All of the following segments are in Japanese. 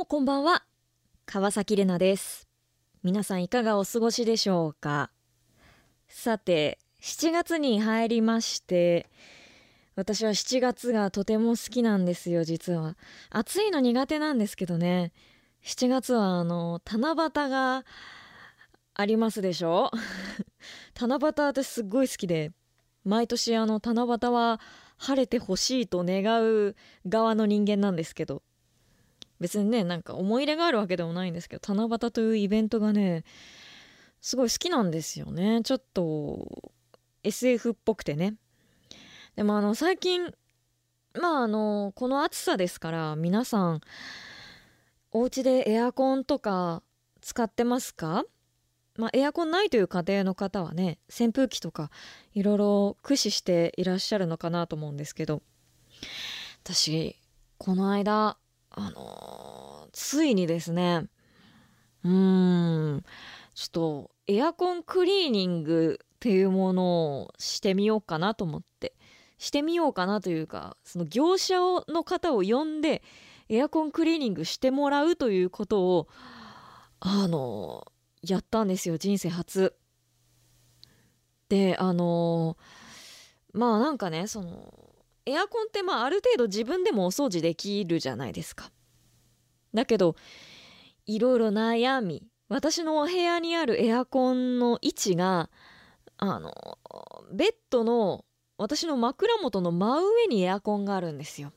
もこんばんは。川崎れなです。皆さんいかがお過ごしでしょうかさて、7月に入りまして、私は7月がとても好きなんですよ、実は。暑いの苦手なんですけどね。7月はあの、七夕がありますでしょ 七夕私すっごい好きで、毎年あの、七夕は晴れてほしいと願う側の人間なんですけど、別にね、なんか思い入れがあるわけでもないんですけど、七夕というイベントがね、すごい好きなんですよね。ちょっと SF っぽくてね。でもあの、最近、まああの、この暑さですから、皆さん、お家でエアコンとか使ってますか？まあエアコンないという家庭の方はね、扇風機とかいろいろ駆使していらっしゃるのかなと思うんですけど、私、この間、あのーついにですね、うーん、ちょっとエアコンクリーニングっていうものをしてみようかなと思って、してみようかなというか、その業者の方を呼んでエアコンクリーニングしてもらうということを、あのーやったんですよ、人生初。で、あのーまあなんかね、その、エアコンってまあある程度自分でもお掃除できるじゃないですか。だけど、いろいろ悩み、私のお部屋にあるエアコンの位置が、あの、ベッドの私の枕元の真上にエアコンがあるんですよ。っ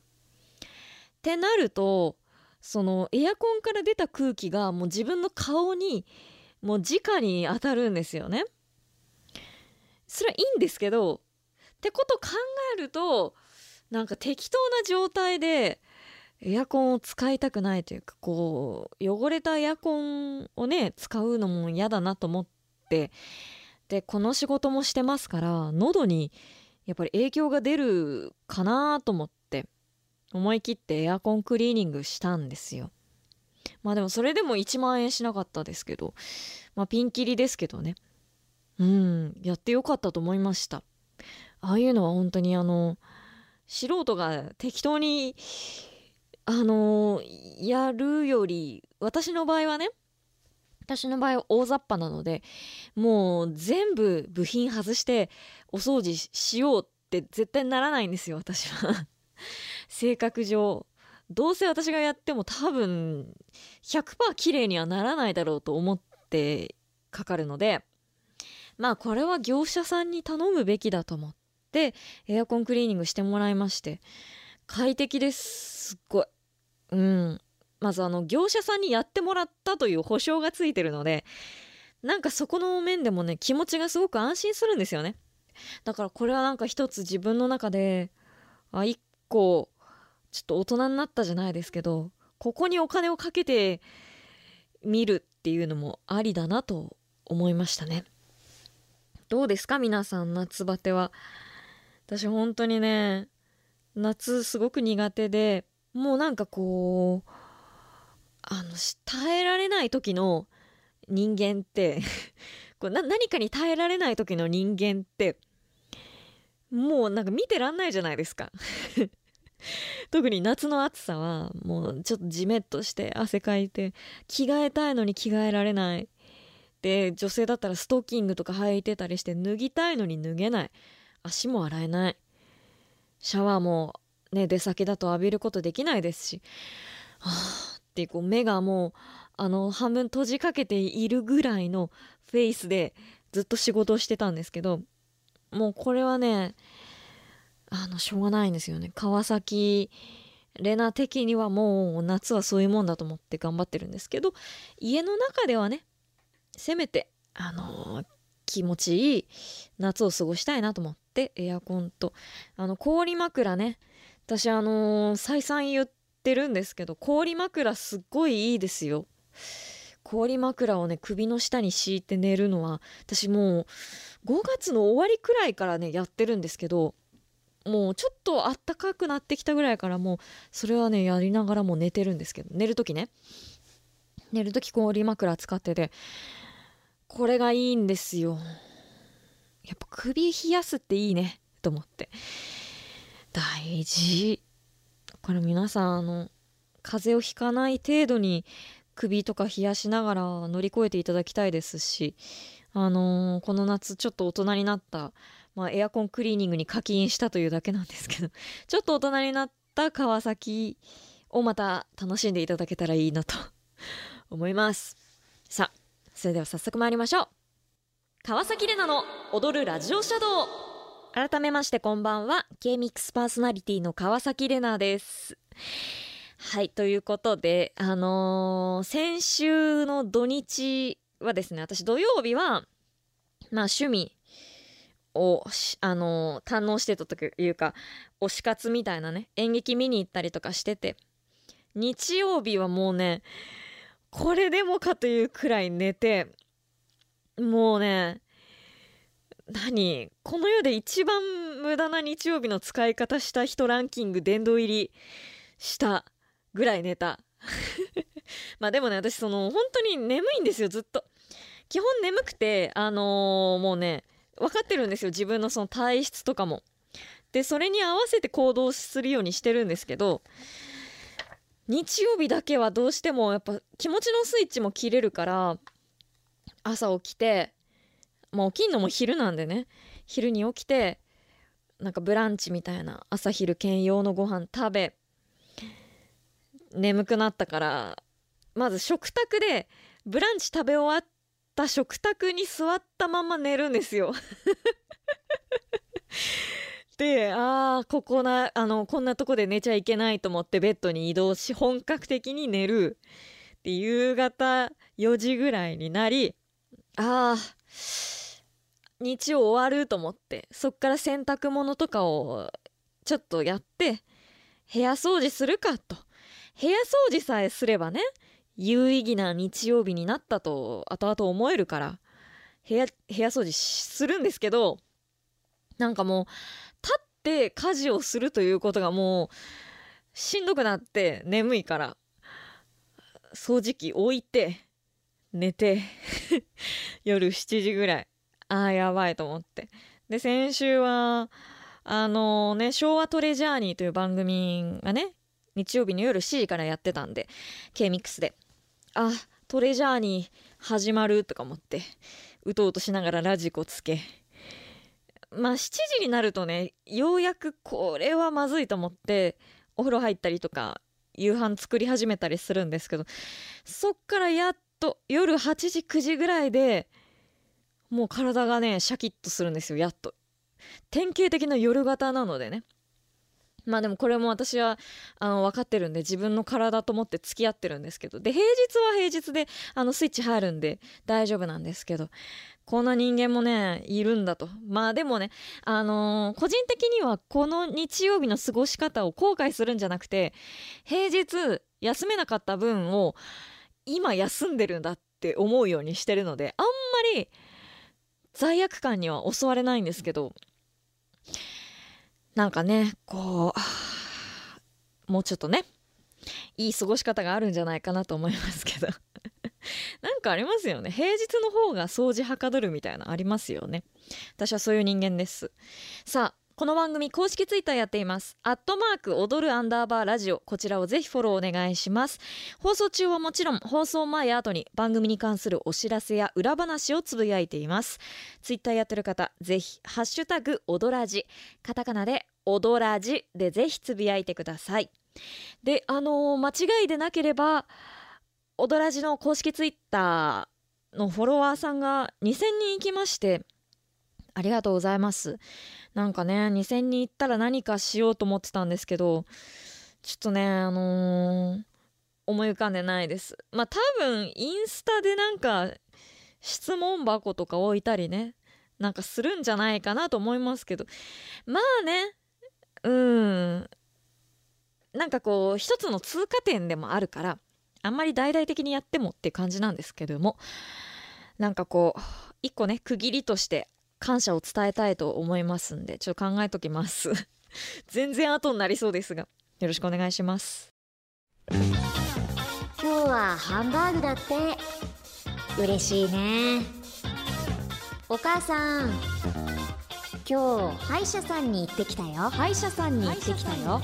てなると、そのエアコンから出た空気がもう自分の顔にもう直に当たるんですよね。それはいいんですけど、ってこと考えると、なんか適当な状態でエアコンを使いたくないというか、こう、汚れたエアコンをね、使うのも嫌だなと思って、で、この仕事もしてますから、喉にやっぱり影響が出るかなと思って、思い切ってエアコンクリーニングしたんですよ。まあでもそれでも1万円しなかったですけど、まあピンキリですけどね。うん、やってよかったと思いました。ああいうのは本当にあの、素人が適当に、あの、やるより、私の場合はね、私の場合は大雑把なので、もう全部部品外してお掃除しようって絶対ならないんですよ、私は。性格上。どうせ私がやっても多分100%綺麗にはならないだろうと思ってかかるので、まあこれは業者さんに頼むべきだと思って、エアコンクリーニングしてもらいまして、快適です。すっごい。うん。まずあの、業者さんにやってもらったという保証がついてるので、なんかそこの面でもね、気持ちがすごく安心するんですよね。だからこれはなんか一つ自分の中で、あ、一個、ちょっと大人になったじゃないですけど、ここにお金をかけてみるっていうのもありだなと思いましたね。どうですか？皆さん、夏バテは。私本当にね、夏すごく苦手で、もうなんかこう、あの、耐えられない時の人間って、こうな何かに耐えられない時の人間って、もうなんか見てらんないじゃないですか。特に夏の暑さは、もうちょっとジメッとして汗かいて、着替えたいのに着替えられない。で、女性だったらストッキングとか履いてたりして脱ぎたいのに脱げない。足も洗えない。シャワーもね、出先だと浴びることできないですし、はぁってこう目がもう、あの、半分閉じかけているぐらいのフェイスでずっと仕事をしてたんですけど、もうこれはね、あの、しょうがないんですよね。川崎レナ的にはもう夏はそういうもんだと思って頑張ってるんですけど、家の中ではね、せめて、あのー気持ちいい夏を過ごしたいなと思って、エアコンと、あの、氷枕ね。私、あのー再三言ってるんですけど、氷枕すっごいいいですよ。氷枕をね、首の下に敷いて寝るのは、私もう、5月の終わりくらいからね、やってるんですけど、もうちょっと暖かくなってきたぐらいからもう、それはね、やりながらも寝てるんですけど、寝るときね。寝るとき氷枕使ってて、これがいいんですよ。やっぱ首冷やすっていいね、と思って。大事。これ皆さん、あの、風邪をひかない程度に首とか冷やしながら乗り越えていただきたいですしあのー、この夏ちょっと大人になった、まあ、エアコンクリーニングに課金したというだけなんですけど ちょっと大人になった川崎をまた楽しんでいただけたらいいなと思いますさあそれでは早速参りましょう川崎レナの踊るラジオシャドウ。改めましてこんばんは K-MIX パーソナリティの川崎レナです。はいということであのー、先週の土日はですね私土曜日はまあ趣味をあのー、堪能してたというか推し活みたいなね演劇見に行ったりとかしてて日曜日はもうねこれでもかというくらい寝てもうね何この世で一番無駄な日曜日の使い方した人ランキング殿堂入りしたぐらい寝た まあでもね私その本当に眠いんですよずっと。基本眠くてあのー、もうね分かってるんですよ自分のその体質とかも。でそれに合わせて行動するようにしてるんですけど日曜日だけはどうしてもやっぱ気持ちのスイッチも切れるから朝起きてまあ起きんのも昼なんでね。昼に起きてなんかブランチみたいな朝昼兼用のご飯食べ眠くなったからまず食卓でブランチ食べ終わった食卓に座ったまま寝るんですよ。でああここなあのこんなとこで寝ちゃいけないと思ってベッドに移動し本格的に寝るで夕方4時ぐらいになりああ日曜終わると思ってそっから洗濯物とかをちょっとやって部屋掃除するかと。部屋掃除さえすればね有意義な日曜日になったと後々思えるから部屋部屋掃除するんですけどなんかもう立って家事をするということがもうしんどくなって眠いから掃除機置いて寝て 夜7時ぐらい。ああやばいと思って。で先週はあのね昭和トレジャーニーという番組がね日曜日の夜7時からやってたんで K-MIX で。あトレジャーニー始まるとか思ってうとうとしながらラジコつけ。まあ7時になるとねようやくこれはまずいと思ってお風呂入ったりとか夕飯作り始めたりするんですけどそっからやっと夜8時9時ぐらいでもう体がねシャキッとするんですよやっと。典型的な夜型なのでね。まあでもこれも私はあの分かってるんで自分の体と思って付き合ってるんですけど。で平日は平日であのスイッチ入るんで大丈夫なんですけど。こんな人間もねいるんだと。まあでもねあのー、個人的にはこの日曜日の過ごし方を後悔するんじゃなくて平日休めなかった分を今休んでるんだって思うようにしてるのであんまり罪悪感には襲われないんですけどなんかねこうもうちょっとねいい過ごし方があるんじゃないかなと思いますけど なんかありますよね。平日の方が掃除はかどるみたいなありますよね。私はそういう人間です。さあこの番組公式ツイッターやっています。アットマーク踊るアンダーバーラジオ。こちらをぜひフォローお願いします。放送中はもちろん放送前や後に番組に関するお知らせや裏話をつぶやいています。ツイッターやってる方ぜひハッシュタグ踊らじ。カタカナで踊らじでぜひつぶやいてください。であのー、間違いでなければ踊らじの公式ツイッターのフォロワーさんが2000人いきましてありがとうございます。なんかね2000人いったら何かしようと思ってたんですけどちょっとねあのー、思い浮かんでないです。まあ多分インスタでなんか質問箱とか置いたりねなんかするんじゃないかなと思いますけど。まあねうん。なんかこう一つの通過点でもあるからあんまり大々的にやってもって感じなんですけどもなんかこう一個ね区切りとして感謝を伝えたいと思いますんでちょっと考えときます。全然後になりそうですがよろしくお願いします。今日はハンバーグだって。嬉しいね。お母さん。今日歯医者さんに行ってきたよ。歯医者さんに行ってきたよ。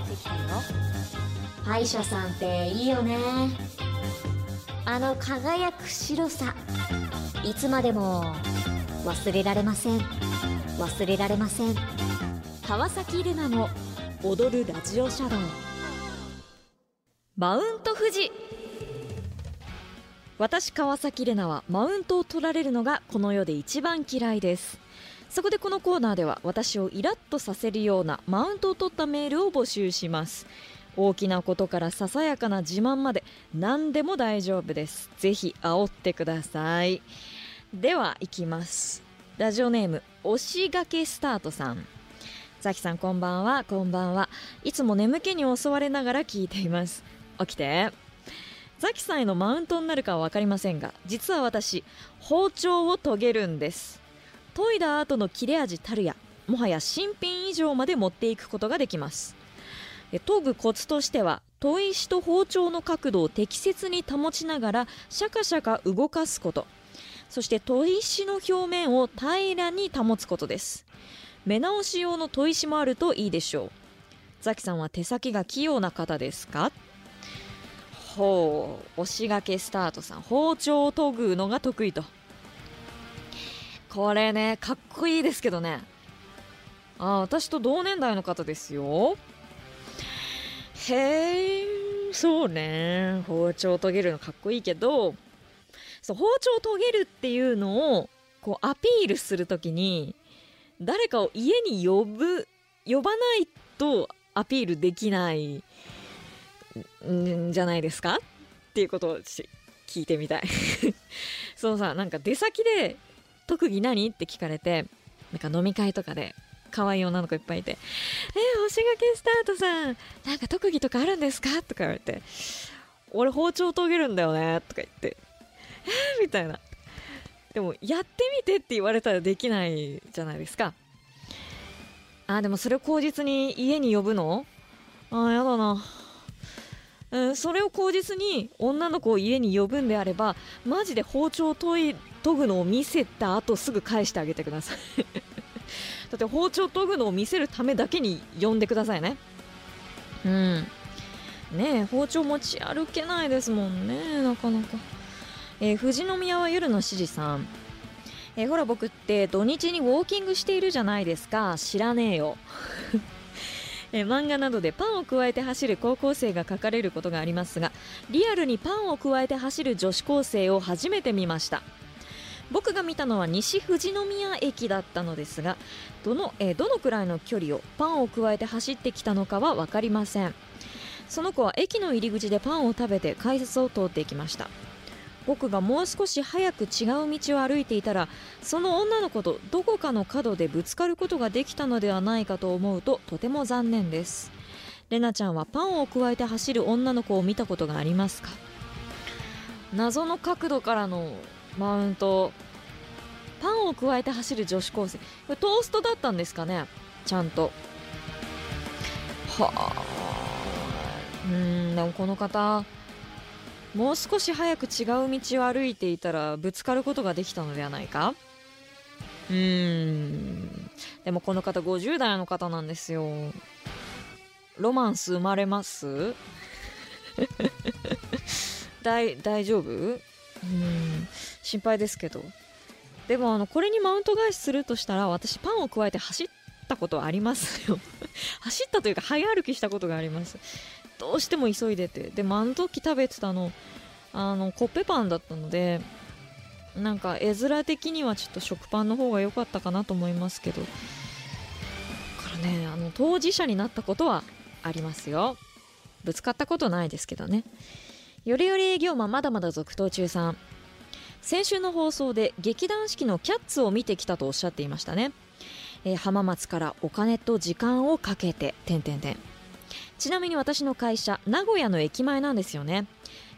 歯医者さんっていいよね。あの輝く白さ。いつまでも忘れられません。忘れられません。川崎レナの踊るラジオシャドウ。マウント富士。私川崎レナはマウントを取られるのがこの世で一番嫌いです。そこでこのコーナーでは私をイラッとさせるようなマウントを取ったメールを募集します。大きなことからささやかな自慢まで何でも大丈夫です。ぜひ煽ってください。では行きます。ラジオネーム押しがけスタートさん。ザキさんこんばんは。こんばんは。いつも眠気に襲われながら聞いています。起きて。ザキさんへのマウントになるかは分かりませんが実は私包丁を研げるんです。研いだ後の切れ味たるやもはや新品以上まで持っていくことができます。研ぐコツとしては砥石と包丁の角度を適切に保ちながらシャカシャカ動かすこと。そして砥石の表面を平らに保つことです。目直し用の砥石もあるといいでしょう。ザキさんは手先が器用な方ですか？ほう押しがけスタートさん。包丁を研ぐのが得意と。これねかっこいいですけどね。あ私と同年代の方ですよ。へえそうね。包丁を研げるのかっこいいけどそう包丁を研げるっていうのをこうアピールするときに誰かを家に呼ぶ呼ばないとアピールできないんじゃないですか？っていうことを聞いてみたい。そのさなんか出先で特技何？って聞かれてなんか飲み会とかで可愛い女の子いっぱいいて「えー、星がけスタートさんなんか特技とかあるんですか?」とか言われて「俺包丁研げるんだよね」とか言って「、みたいな。でもやってみてって言われたらできないじゃないですか。あでもそれを口実に家に呼ぶの？あやだな。うん、それを口実に女の子を家に呼ぶんであればマジで包丁を研ぐのを見せた後すぐ返してあげてください。だって包丁研ぐのを見せるためだけに呼んでくださいね。うん。ねえ包丁持ち歩けないですもんねなかなか、えー、富士宮は夜の指示さんえー、ほら僕って土日にウォーキングしているじゃないですか。知らねえよ。え漫画などでパンを加えて走る高校生が書かれることがありますがリアルにパンを加えて走る女子高生を初めて見ました。僕が見たのは西富士宮駅だったのですがどの,、えどのくらいの距離をパンを加えて走ってきたのかは分かりません。その子は駅の入り口でパンを食べて改札を通っていきました。僕がもう少し早く違う道を歩いていたらその女の子とどこかの角でぶつかることができたのではないかと思うととても残念です。レナちゃんはパンを加えて走る女の子を見たことがありますか？謎の角度からのマウント。パンを加えて走る女子高生。これトーストだったんですかね？ちゃんと。はあ。うんでもこの方もう少し早く違う道を歩いていたらぶつかることができたのではないか？うーん。でもこの方50代の方なんですよ。ロマンス生まれます？大丈夫？うん。心配ですけど。でもあのこれにマウント返しするとしたら私パンを加えて走ったことはありますよ。走ったというか早歩きしたことがあります。どうしても急いでて。でもあの時食べてたのあのコッペパンだったのでなんか絵面的にはちょっと食パンの方が良かったかなと思いますけど。からねあの当事者になったことはありますよ。ぶつかったことないですけどね。よりより営業マンまだまだ続投中さん。先週の放送で劇団四季のキャッツを見てきたとおっしゃっていましたね、えー、浜松からお金と時間をかけて点々点ちなみに私の会社名古屋の駅前なんですよね。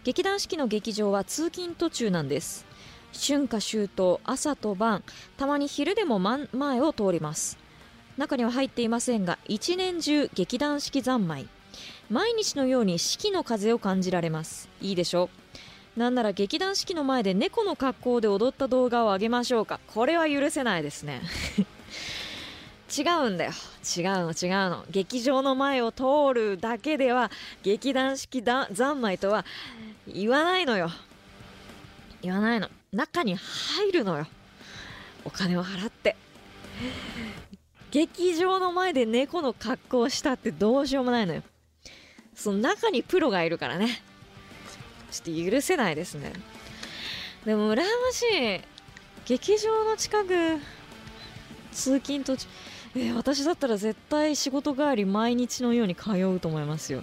劇団四季の劇場は通勤途中なんです。春夏秋冬朝と晩たまに昼でも前を通ります。中には入っていませんが一年中劇団四季三昧。毎日のように四季の風を感じられます。いいでしょう。なんなら劇団四季の前で猫の格好で踊った動画を上げましょうか。これは許せないですね。違うんだよ。違うの違うの。劇場の前を通るだけでは劇団四季だ三昧とは言わないのよ。言わないの。中に入るのよ。お金を払って。劇場の前で猫の格好をしたってどうしようもないのよ。その中にプロがいるからね。ちょっと許せないですね。でも羨ましい。劇場の近く通勤途中。えー私だったら絶対仕事帰り毎日のように通うと思いますよ。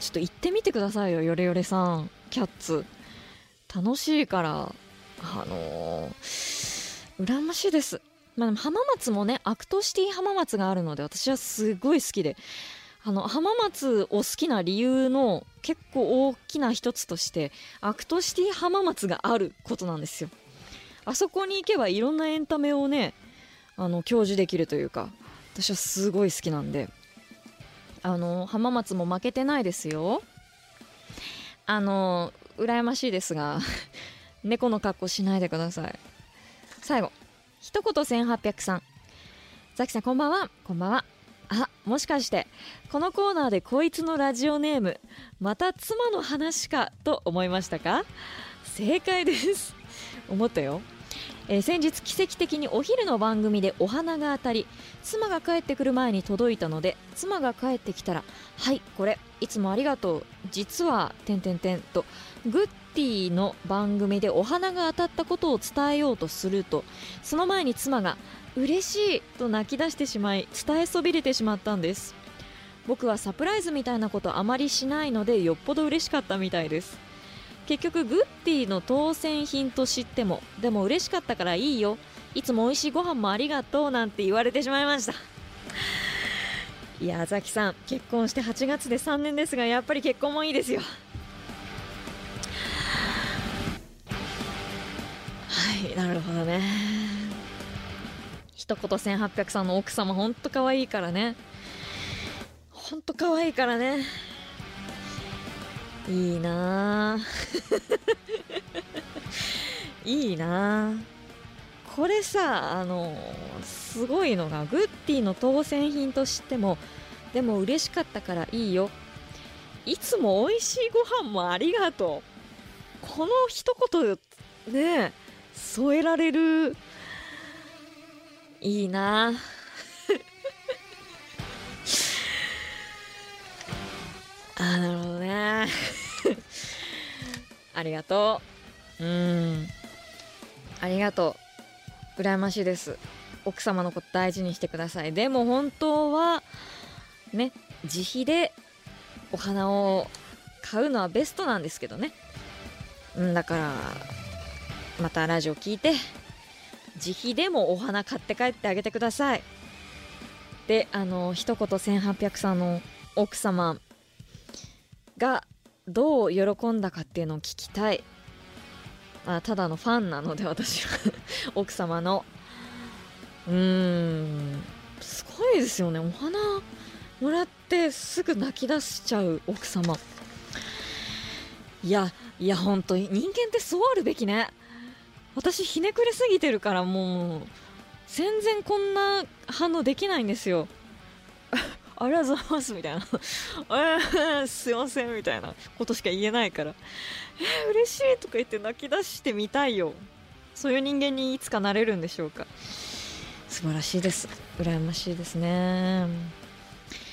ちょっと行ってみてくださいよヨレヨレさん。キャッツ。楽しいから。あのー羨ましいです。まあでも浜松もねアクトシティ浜松があるので私はすごい好きで。あの浜松を好きな理由の結構大きな一つとしてアクトシティ浜松があることなんですよ。あそこに行けばいろんなエンタメをねあの享受できるというか私はすごい好きなんで。あの浜松も負けてないですよ。あの羨ましいですが 猫の格好しないでください。最後一言1800さんザキさんこんばんは。こんばんは。あもしかしてこのコーナーでこいつのラジオネームまた妻の話かと思いましたか？正解です。思ったよえー先日奇跡的にお昼の番組でお花が当たり妻が帰ってくる前に届いたので妻が帰ってきたら「はいこれいつもありがとう実はてんてんてん」とグッディの番組でお花が当たったことを伝えようとするとその前に妻が「嬉しい」と泣き出してしまい伝えそびれてしまったんです。僕はサプライズみたいなことあまりしないのでよっぽど嬉しかったみたいです。結局グッディの当選品と知ってもでも嬉しかったからいいよ。いつも美味しいご飯もありがとうなんて言われてしまいました。いやザキさん結婚して8月で3年ですがやっぱり結婚もいいですよ。はいなるほどね。一言1800さんの奥様ほんと可愛いからね。ほんと可愛いからね。いいな。あ いいな。あこれさあのすごいのがグッディの当選品としてもでも嬉しかったからいいよ。いつも美味しいご飯もありがとう。この一言ね添えられる。いいな。ああなるほどね。ありがとう。うん。ありがとう。羨ましいです。奥様のこと大事にしてください。でも本当はね自費でお花を買うのはベストなんですけどね。うんだからまたラジオ聞いて自費でもお花買って帰ってあげてください。であの一言1800さんの奥様がどう喜んだかっていうのを聞きたい。あただのファンなので私は。奥様の。うーんすごいですよね。お花もらってすぐ泣き出しちゃう奥様。いやいや本当に。人間ってそうあるべきね。私ひねくれすぎてるからもう。全然こんな反応できないんですよ。ありがとうございますみたいな。えー、すいませんみたいなことしか言えないから。えー、嬉しいとか言って泣き出してみたいよ。そういう人間にいつかなれるんでしょうか。素晴らしいです。羨ましいですね。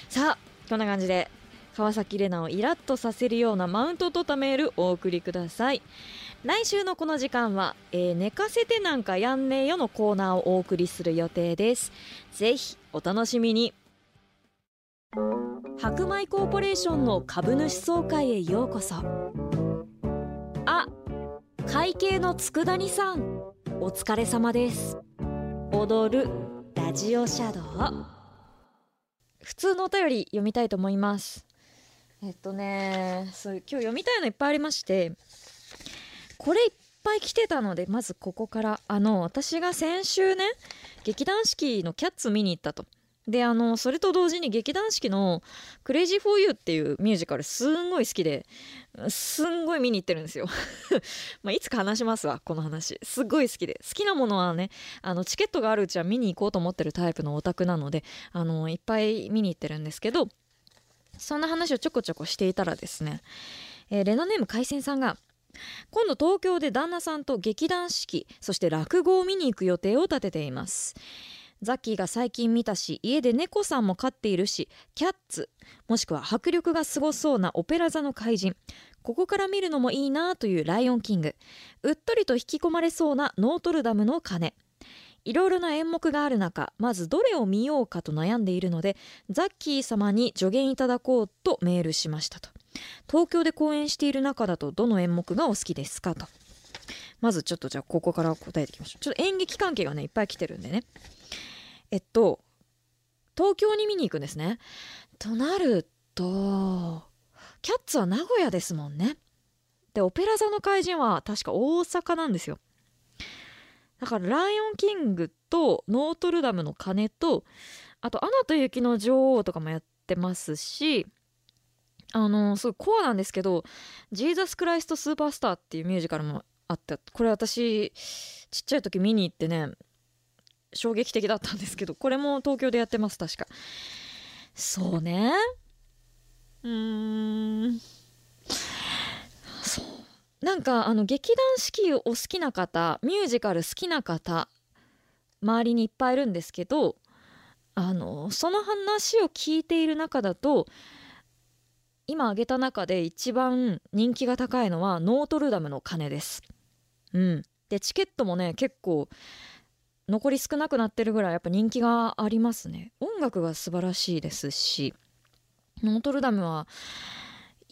さあこんな感じで川崎玲奈をイラッとさせるようなマウントを取ったメールお送りください。来週のこの時間は、えー寝かせてなんかやんねえよのコーナーをお送りする予定です。ぜひお楽しみに。白米コーポレーションの株主総会へようこそ。あ会計の佃煮さん。お疲れ様です。踊るラジオシャドウ。普通のお便り読みたいと思います。えっとねそう今日読みたいのいっぱいありまして。これいっぱい来てたのでまずここから。あの私が先週ね劇団四季のキャッツ見に行ったと。であのそれと同時に劇団四季の「クレイジー・フォー・ユー」っていうミュージカルすんごい好きですんごい見に行ってるんですよ。まあいつか話しますわこの話。すっごい好きで。好きなものはねあのチケットがあるうちは見に行こうと思ってるタイプのオタクなのであのいっぱい見に行ってるんですけどそんな話をちょこちょこしていたらですね、えー、レナネーム海鮮さんが今度東京で旦那さんと劇団四季そして落語を見に行く予定を立てています。ザッキーが最近見たし家で猫さんも飼っているしキャッツもしくは迫力がすごそうなオペラ座の怪人。ここから見るのもいいなというライオンキング。うっとりと引き込まれそうなノートルダムの鐘。いろいろな演目がある中まずどれを見ようかと悩んでいるのでザッキー様に助言いただこうとメールしましたと。東京で公演している中だとどの演目がお好きですかと。まずちょっとじゃあここから答えていきましょう。ちょっと演劇関係がねいっぱい来てるんでね。えっと東京に見に行くんですね。となるとキャッツは名古屋ですもんね。でオペラ座の怪人は確か大阪なんですよ。だから「ライオンキング」と「ノートルダムの鐘」とあと「アナと雪の女王」とかもやってますしあのすごいコアなんですけど「ジーザス・クライスト・スーパースター」っていうミュージカルもあってこれ私ちっちゃい時見に行ってね衝撃的だったんですけどこれも東京でやってます確か。そうね。うーん。そう。なんかあの劇団四季をお好きな方ミュージカル好きな方周りにいっぱいいるんですけどあのその話を聞いている中だと今挙げた中で一番人気が高いのはノートルダムの鐘です。うん、でチケットもね結構残り少なくなってるぐらいやっぱ人気がありますね。音楽が素晴らしいですしノートルダムは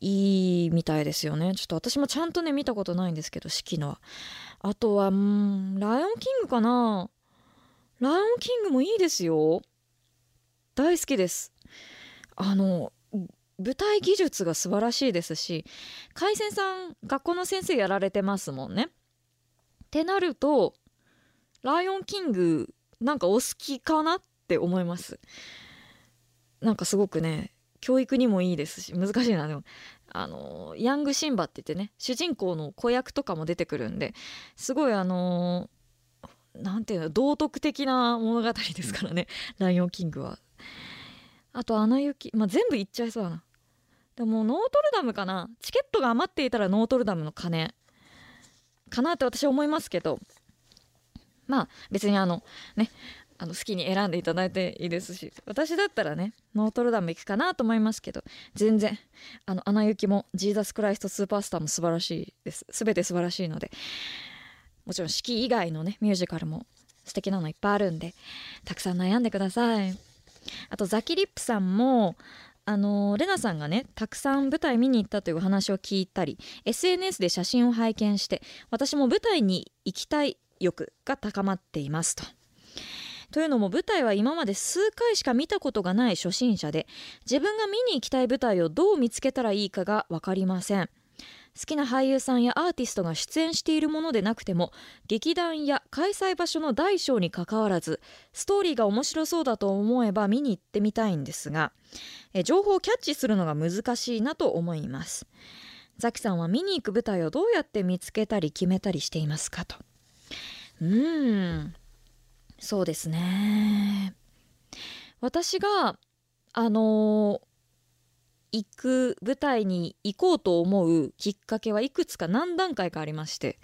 いいみたいですよね。ちょっと私もちゃんとね見たことないんですけど式のは。あとはうんライオンキングかな。ライオンキングもいいですよ。大好きです。あの舞台技術が素晴らしいですし海鮮さん学校の先生やられてますもんね。ってなるとライオンキングなんかお好きかなって思います。なんかすごくね教育にもいいですし難しいなでも。あのヤングシンバって言ってね主人公の子役とかも出てくるんですごいあのなんていうの道徳的な物語ですからね「ライオンキングは」あと「アナ雪」まあ全部言っちゃいそうだな。でもノートルダムかな。チケットが余っていたらノートルダムの鐘。かなって私は思いますけどまあ別にあのねあの好きに選んでいただいていいですし私だったらねノートルダム行くかなと思いますけど全然あの「アナ雪」も「ジーザス・クライスト・スーパースター」も素晴らしいです。全て素晴らしいのでもちろん四季以外のねミュージカルも素敵なのいっぱいあるんでたくさん悩んでください。あとザキリップさんもあのレナさんがねたくさん舞台見に行ったという話を聞いたり SNS で写真を拝見して私も舞台に行きたい欲が高まっていますと。というのも舞台は今まで数回しか見たことがない初心者で自分が見に行きたい舞台をどう見つけたらいいかが分かりません。好きな俳優さんやアーティストが出演しているものでなくても劇団や開催場所の大小にかかわらずストーリーが面白そうだと思えば見に行ってみたいんですがえ情報をキャッチするのが難しいなと思います。ザキさんは見に行く舞台をどうやって見つけたり決めたりしていますかと。うん。そうですね。私があの行く舞台に行こうと思うきっかけはいくつか何段階かありまして、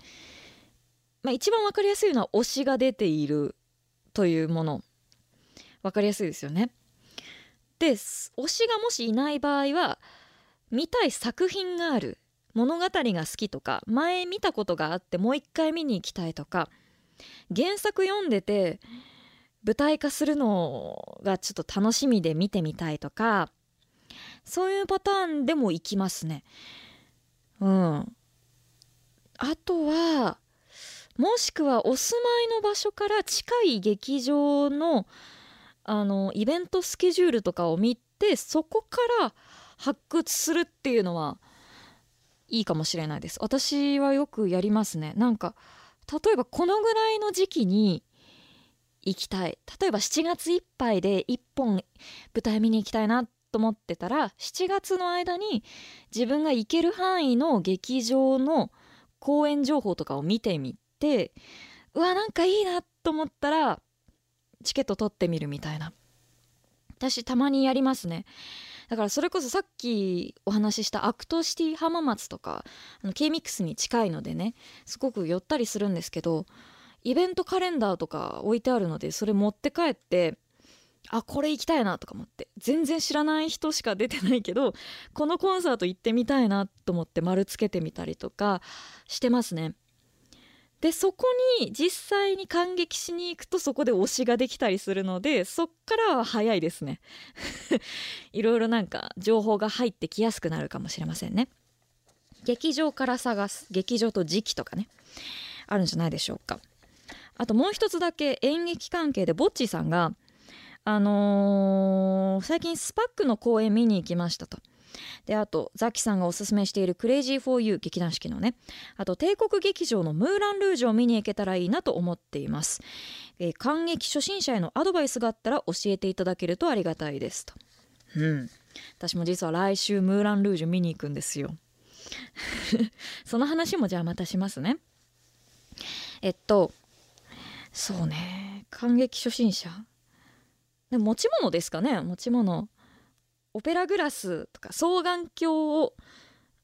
まあ、一番分かりやすいのは推しが出ているというもの。分かりやすいですよね。で推しがもしいない場合は見たい作品がある。物語が好きとか前見たことがあってもう一回見に行きたいとか原作読んでて舞台化するのがちょっと楽しみで見てみたいとかそういうパターンでも行きますね。うん。あとはもしくはお住まいの場所から近い劇場のあのイベントスケジュールとかを見てそこから発掘するっていうのはいいかもしれないです。私はよくやりますね。なんか例えばこのぐらいの時期に行きたい。例えば7月いっぱいで1本舞台見に行きたいなと思ってたら7月の間に自分が行ける範囲の劇場の公演情報とかを見てみてうわなんかいいなと思ったらチケット取ってみるみたいな。私たまにやりますね。だからそれこそさっきお話ししたアクトシティ浜松とかあの K ミックスに近いのでねすごく寄ったりするんですけどイベントカレンダーとか置いてあるのでそれ持って帰ってあこれ行きたいなとか思って全然知らない人しか出てないけどこのコンサート行ってみたいなと思って丸つけてみたりとかしてますね。でそこに実際に感激しに行くとそこで推しができたりするのでそっからは早いですね。いろいろなんか情報が入ってきやすくなるかもしれませんね。劇場から探す劇場と時期とかねあるんじゃないでしょうか。あともう一つだけ演劇関係でぼっちさんがあのー、最近 SPAC の公演見に行きましたと。であとザキさんがおすすめしている「クレイジー・フォー・ユー」劇団四季のね。あと帝国劇場の「ムーラン・ルージュ」を見に行けたらいいなと思っています、えー、観劇初心者へのアドバイスがあったら教えていただけるとありがたいですと。うん。私も実は来週ムーラン・ルージュ見に行くんですよ。その話もじゃあまたしますね。えっとそうね。感激初心者？で持ち物ですかね？持ち物オペラグラスとか双眼鏡を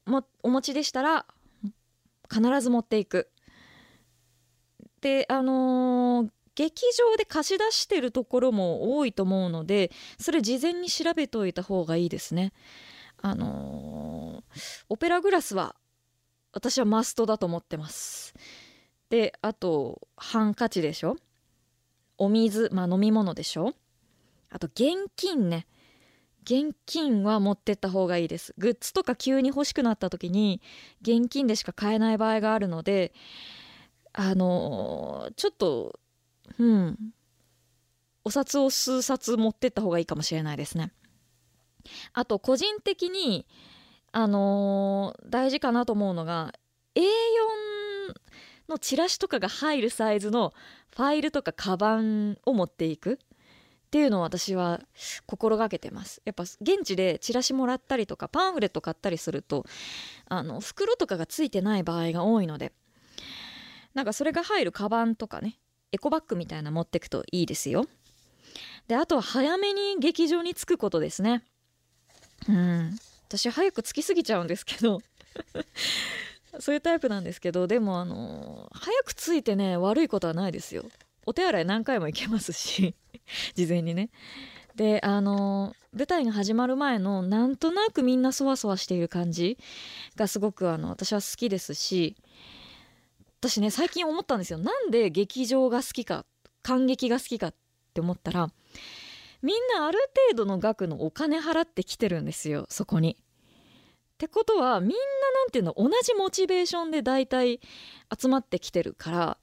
もお持ちでしたら必ず持っていく。であのー、劇場で貸し出してるところも多いと思うのでそれ事前に調べておいた方がいいですね。あのー、オペラグラスは私はマストだと思ってます。であとハンカチでしょ？お水まあ飲み物でしょ？あと現金ね現金は持ってった方がいいです。グッズとか急に欲しくなった時に現金でしか買えない場合があるのであのー、ちょっとうん。お札を数冊持ってった方がいいかもしれないですね。あと個人的にあのー、大事かなと思うのが A4 のチラシとかが入るサイズのファイルとかカバンを持っていく。っていうのを私は心がけてます。やっぱ現地でチラシもらったりとかパンフレット買ったりするとあの袋とかがついてない場合が多いのでなんかそれが入るカバンとかねエコバッグみたいな持ってくといいですよ。であとは早めに劇場に着くことですね。うん。私早く着きすぎちゃうんですけど そういうタイプなんですけどでもあの早く着いてね悪いことはないですよ。お手洗い何回も行けますし 事前にねであの舞台が始まる前のなんとなくみんなそわそわしている感じがすごくあの私は好きですし私ね最近思ったんですよなんで劇場が好きか感激が好きかって思ったらみんなある程度の額のお金払ってきてるんですよそこに。ってことはみんな何ていうの同じモチベーションで大体集まってきてるから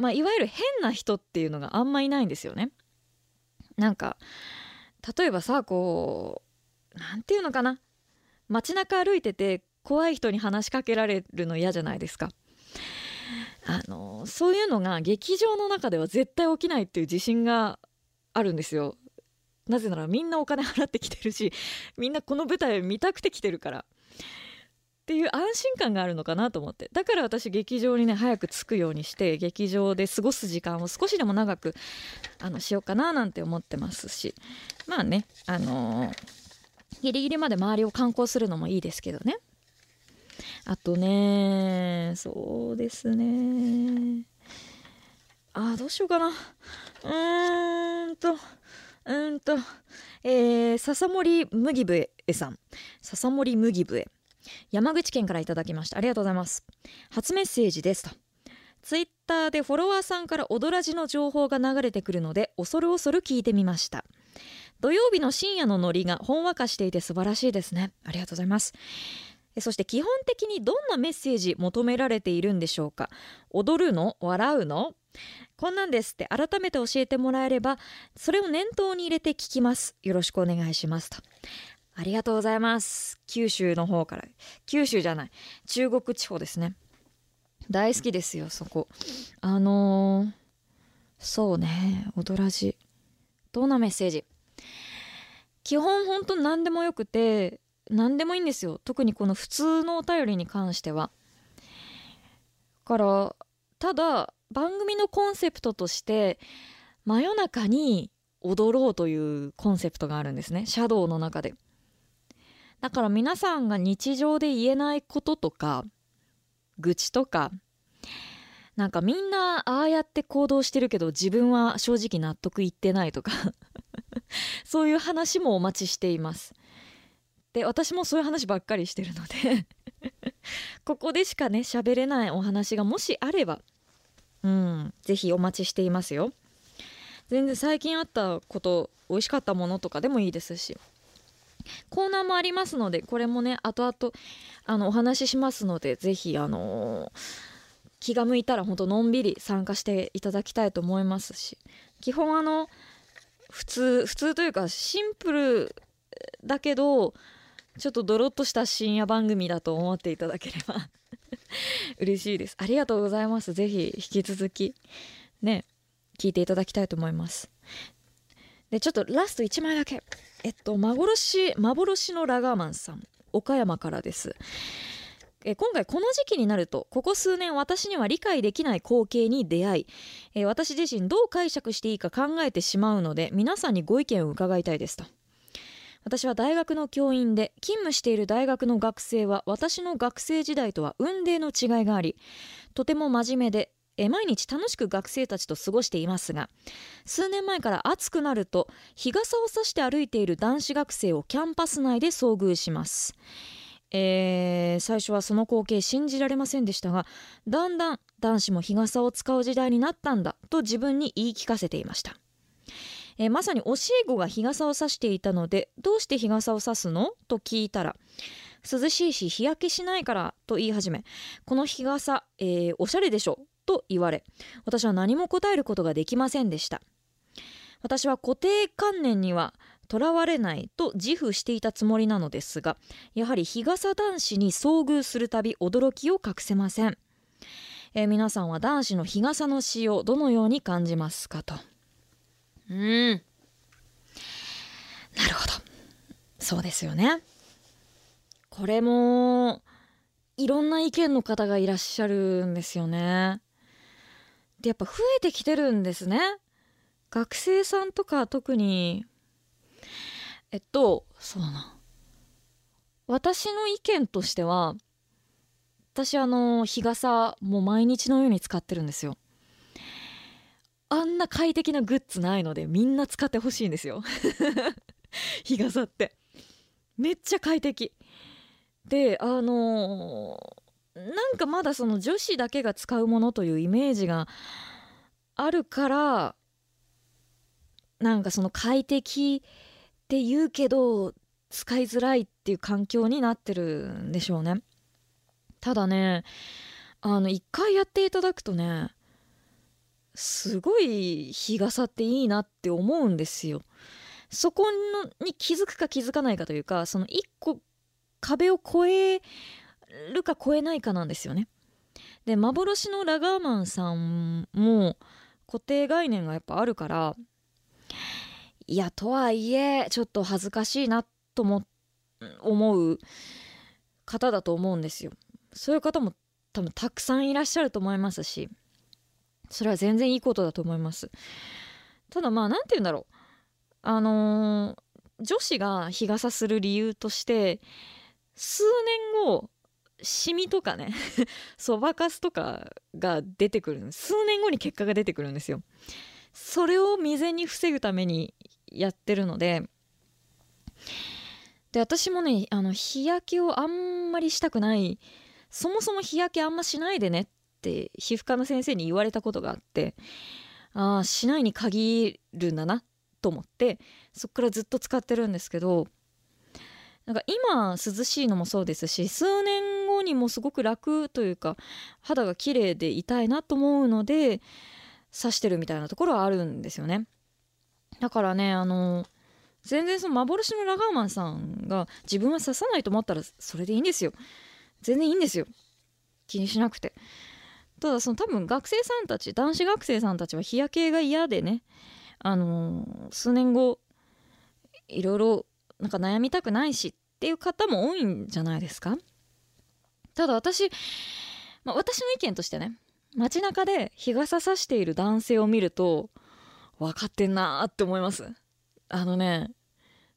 まあ、いわゆる変な人っていうのがあんまいないんですよね。なんか例えばさこう何て言うのかな街中歩いてて怖い人に話しかけられるの嫌じゃないですか。あのそういうのが劇場の中では絶対起きないっていう自信があるんですよ。なぜならみんなお金払ってきてるしみんなこの舞台を見たくて来てるから。っていう安心感があるのかなと思って。だから私劇場にね早く着くようにして劇場で過ごす時間を少しでも長くあのしようかななんて思ってますし。まあねあのー、ギリギリまで周りを観光するのもいいですけどね。あとねそうですね。あどうしようかな。うーんとうんとえー、笹森麦笛さん。笹森麦笛。山口県からいただきました。ありがとうございます。初メッセージですとツイッターでフォロワーさんから踊らじの情報が流れてくるので恐る恐る聞いてみました。土曜日の深夜のノリがほんわかしていて素晴らしいですね。ありがとうございます。そして基本的にどんなメッセージ求められているんでしょうか。踊るの？笑うの？こんなんですって。改めて教えてもらえればそれを念頭に入れて聞きます。よろしくお願いしますと。ありがとうございます。九州の方から。九州じゃない。中国地方ですね。大好きですよそこ。あのー、そうね。踊らじ。どんなメッセージ。基本ほんと何でもよくて何でもいいんですよ。特にこの普通のお便りに関しては。からただ番組のコンセプトとして真夜中に踊ろうというコンセプトがあるんですね。シャドウの中で。だから皆さんが日常で言えないこととか愚痴とかなんかみんなああやって行動してるけど自分は正直納得いってないとか そういう話もお待ちしています。で私もそういう話ばっかりしてるので ここでしかね喋れないお話がもしあればうん是非お待ちしていますよ。全然最近あったこと美味しかったものとかでもいいですし。コーナーもありますのでこれもね後々あのお話ししますので是非あの気が向いたらほんとのんびり参加していただきたいと思いますし基本あの普通普通というかシンプルだけどちょっとドロッとした深夜番組だと思っていただければ 嬉しいです。ありがとうございます。ぜひ引き続きね聞いていただきたいと思います。でちょっとラスト1枚だけ。えっと幻幻のラガーマンさん。岡山からです。え今回この時期になるとここ数年私には理解できない光景に出会い、え私自身どう解釈していいか考えてしまうので皆さんにご意見を伺いたいですと。私は大学の教員で勤務している大学の学生は私の学生時代とは運命の違いがありとても真面目でえ毎日楽しく学生たちと過ごしていますが数年前から暑くなると日傘を差して歩いている男子学生をキャンパス内で遭遇します。えー、最初はその光景信じられませんでしたがだんだん男子も日傘を使う時代になったんだと自分に言い聞かせていました、えー、まさに教え子が日傘を差していたのでどうして日傘を差すの？と聞いたら涼しいし日焼けしないからと言い始めこの日傘、えー、おしゃれでしょ？と言われ私は何も答えることができませんでした。私は固定観念にはとらわれないと自負していたつもりなのですがやはり日傘男子に遭遇するたび驚きを隠せません、えー、皆さんは男子の日傘の使用どのように感じますかと。うん。なるほど。そうですよね。これもいろんな意見の方がいらっしゃるんですよね。でやっぱ増えてきてるんですね。学生さんとか特に。えっとそうだな。私の意見としては私あの日傘もう毎日のように使ってるんですよ。あんな快適なグッズないのでみんな使ってほしいんですよ。日傘って。めっちゃ快適。であのー、なんかまだその女子だけが使うものというイメージがあるからなんかその快適って言うけど使いづらいっていう環境になってるんでしょうね。ただねあの一回やっていただくとねすごい日傘っていいなって思うんですよ。そこのに気づくか気づかないかというかその一個壁を越えるか越えないかなんですよね。で幻のラガーマンさんも固定概念がやっぱあるからいやとはいえちょっと恥ずかしいなとも思う方だと思うんですよ。そういう方も多分たくさんいらっしゃると思いますしそれは全然いいことだと思います。ただまあ何て言うんだろう。あのー、女子が日傘する理由として数年後シミとかね そばかすとかが出てくる数年後に結果が出てくるんですよ。それを未然に防ぐためにやってるのでで私もねあの日焼けをあんまりしたくないそもそも日焼けあんましないでねって皮膚科の先生に言われたことがあってああしないに限るんだなと思ってそっからずっと使ってるんですけどなんか今涼しいのもそうですし数年後にもすごく楽というか肌が綺麗でいたいなと思うので刺してるみたいなところはあるんですよね。だからねあの全然その幻のラガーマンさんが自分は刺さないと思ったらそれでいいんですよ。全然いいんですよ。気にしなくて。ただその多分学生さんたち男子学生さんたちは日焼けが嫌でねあの数年後いろいろなんか悩みたくないしっていう方も多いんじゃないですか？ただ私、まあ、私の意見としてね街中で日傘さしている男性を見ると分かってんなーって思います。あのね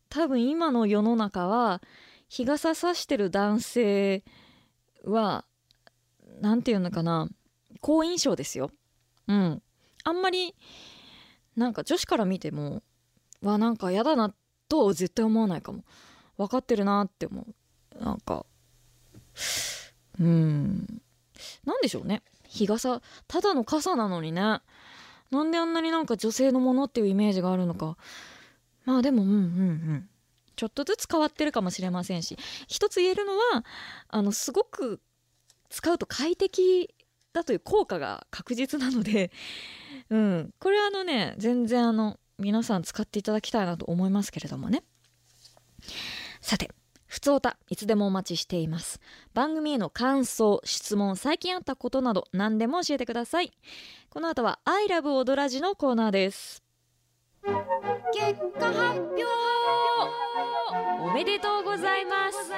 多分今の世の中は日傘さしてる男性は何て言うのかな好印象ですよ。うん。あんまりなんか女子から見てもわなんか嫌だなとは絶対思わないかも。分かってるなって思う。なんかうん。なんでしょうね。日傘ただの傘なのにね。なんであんなになんか女性のものっていうイメージがあるのか。まあでもうんうんうん。ちょっとずつ変わってるかもしれませんし。一つ言えるのはあのすごく使うと快適だという効果が確実なので、うん、これはあのね全然あの皆さん使っていただきたいなと思いますけれどもね。さてふつおたいつでもお待ちしています。番組への感想質問最近あったことなど何でも教えてください。この後は「I love 踊らじ」のコーナーです。結果発表！おめでとうございます。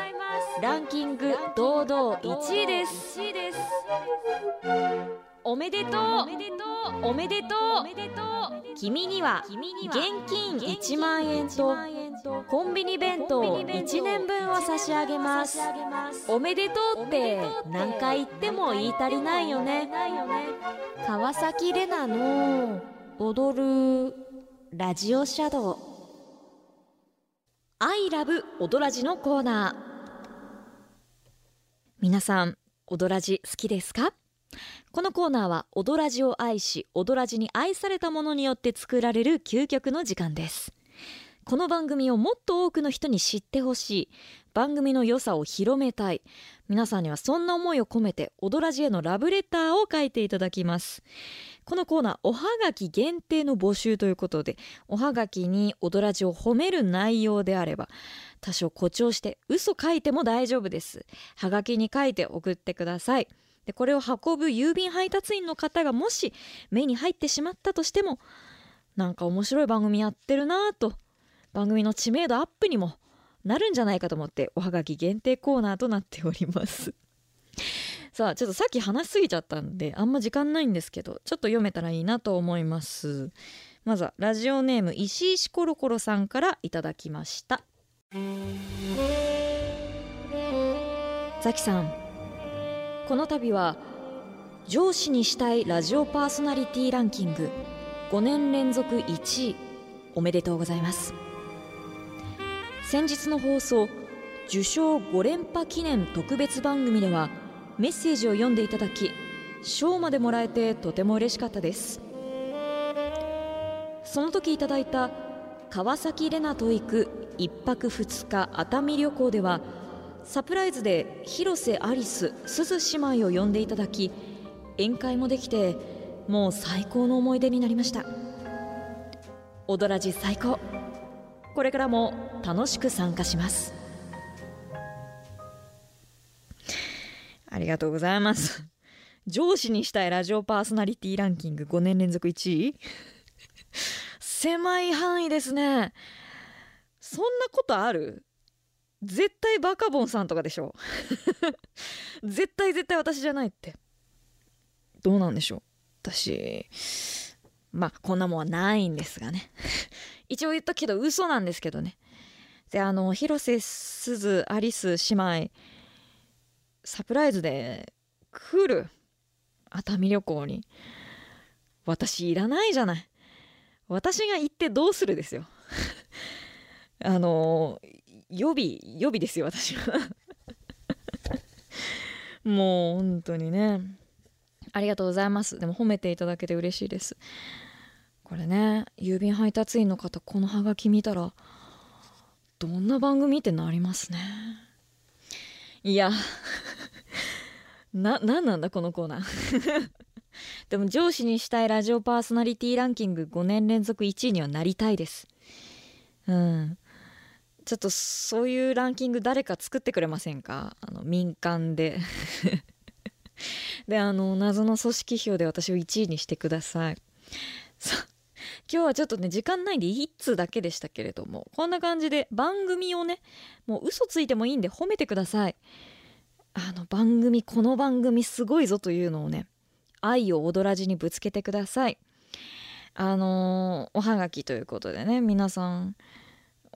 ランキング堂々1位ですおめでとう。おめでとう。君には現金1万円とコンビニ弁当1年分を差し上げます。おめでとうって何回言っても言い足りないよね。川崎レナの。踊るラジオシャドウ。I love 踊らじのコーナー。皆さん踊らじ好きですか？このコーナーは踊らじを愛し踊らじに愛されたものによって作られる究極の時間です。この番組をもっと多くの人に知ってほしい。番組の良さを広めたい。皆さんにはそんな思いを込めて踊らじへのラブレターを書いていただきます。このコーナーおはがき限定の募集ということでおはがきに踊らじを褒める内容であれば多少誇張して嘘書いても大丈夫です。はがきに書いて送ってください。でこれを運ぶ郵便配達員の方がもし目に入ってしまったとしてもなんか面白い番組やってるなぁと番組の知名度アップにもなるんじゃないかと思っておはがき限定コーナーとなっております。さあちょっとさっき話しすぎちゃったんであんま時間ないんですけどちょっと読めたらいいなと思います。まずはラジオネーム石石コロコロさんからいただきました。ザキさんこの度は上司にしたいラジオパーソナリティランキング5年連続1位おめでとうございます。先日の放送受賞5連覇記念特別番組ではメッセージを読んでいただき賞までもらえてとても嬉しかったです。その時いただいた川崎レナと行く1泊2日熱海旅行ではサプライズで広瀬アリス鈴姉妹を呼んでいただき宴会もできてもう最高の思い出になりました。踊らじ最高。これからも楽しく参加します。ありがとうございます。上司にしたいラジオパーソナリティランキング5年連続1位。狭い範囲ですね。そんなことある？絶対バカボンさんとかでしょ。絶対絶対私じゃないって。どうなんでしょう。私まあこんなもんはないんですがね。一応言ったけど嘘なんですけどね。であの広瀬すずアリス姉妹サプライズで来る熱海旅行に。私いらないじゃない。私が行ってどうするですよ。あの予備予備ですよ私は。もう本当にね。ありがとうございます。でも褒めていただけて嬉しいです。これね郵便配達員の方このハガキ見たらどんな番組ってなりますね。いや。な何なんだこのコーナー。でも上司にしたいラジオパーソナリティランキング5年連続1位にはなりたいです。うん。ちょっとそういうランキング誰か作ってくれませんか？あの民間で。であの謎の組織票で私を1位にしてください。さ今日はちょっとね時間ないんで1通だけでしたけれどもこんな感じで番組をねもう嘘ついてもいいんで褒めてください。あの番組この番組すごいぞというのをね愛を踊らじにぶつけてください。あのー、おはがきということでね皆さん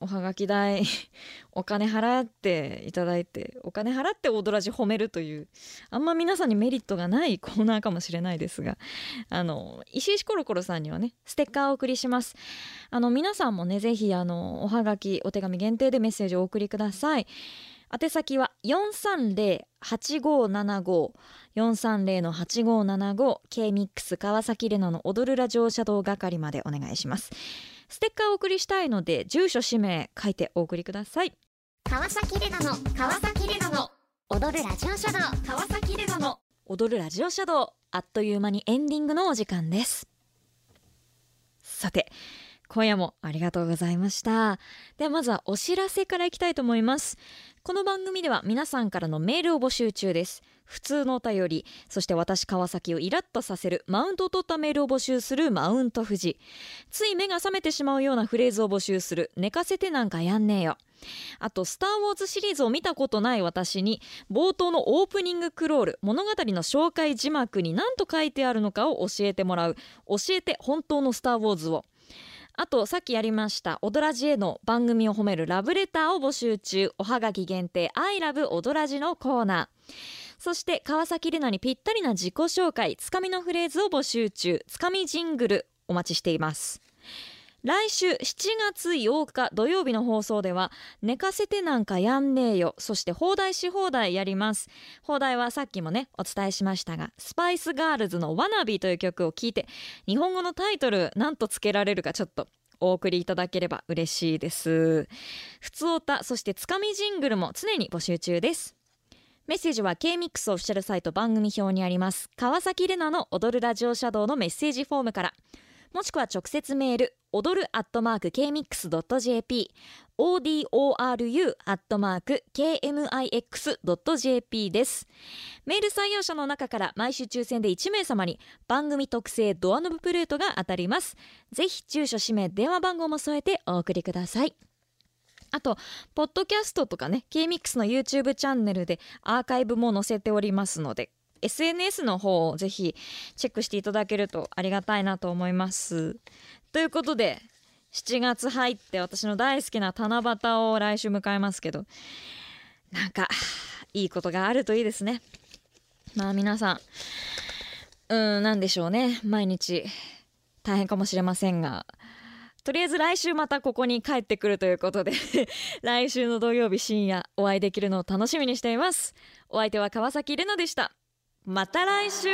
おはがき代 お金払っていただいてお金払って踊らじ褒めるというあんま皆さんにメリットがない コーナーかもしれないですがあの石石コロコロさんにはねステッカーをお送りします。あの皆さんもねぜひあのおはがきお手紙限定でメッセージをお送りください。宛先は430-8575 430の8575 K-MIX 川崎レナの踊るラジオシャドウ係までお願いします。ステッカーをお送りしたいので住所氏名書いてお送りください。川崎レナの川崎レナの踊るラジオシャドウ。川崎レナの踊るラジオシャドウ。あっという間にエンディングのお時間です。さて今夜もありがとうございました。ではまずはお知らせからいきたいと思います。この番組では皆さんからのメールを募集中です。普通のお便りそして私川崎をイラッとさせるマウントを取ったメールを募集するマウント富士。つい目が覚めてしまうようなフレーズを募集する寝かせてなんかやんねえよ。あと「スター・ウォーズ」シリーズを見たことない私に冒頭のオープニングクロール物語の紹介字幕に何と書いてあるのかを教えてもらう「教えて本当のスター・ウォーズ」を。あとさっきやりました「オドラジ」への番組を褒めるラブレターを募集中。おはがき限定「アイラブ踊らじ」のコーナー。そして川崎レナにぴったりな自己紹介つかみのフレーズを募集中。つかみジングルお待ちしています。来週7月8日土曜日の放送では寝かせてなんかやんねえよ。そして放題し放題やります。放題はさっきもねお伝えしましたがスパイスガールズのワナビーという曲を聴いて日本語のタイトルなんとつけられるかちょっとお送りいただければ嬉しいです。ふつおたそしてつかみジングルも常に募集中です。メッセージは K-MIX オフィシャルサイト番組表にあります。川崎レナの踊るラジオシャドウのメッセージフォームから。もしくは直接メール踊るアットマーク KMIX.jp odoru アットマーク KMIX.jp です。メール採用者の中から毎週抽選で1名様に番組特製ドアノブプレートが当たります。ぜひ住所氏名電話番号も添えてお送りください。あと、ポッドキャストとかね、K-MIX の YouTube チャンネルでアーカイブも載せておりますので、SNS の方をぜひチェックしていただけるとありがたいなと思います。ということで、7月入って私の大好きな七夕を来週迎えますけど、なんか、いいことがあるといいですね。まあ皆さん、うん、なんでしょうね。毎日大変かもしれませんが、とりあえず来週またここに帰ってくるということで 来週の土曜日深夜お会いできるのを楽しみにしていますお相手は川崎れなでしたまた来週。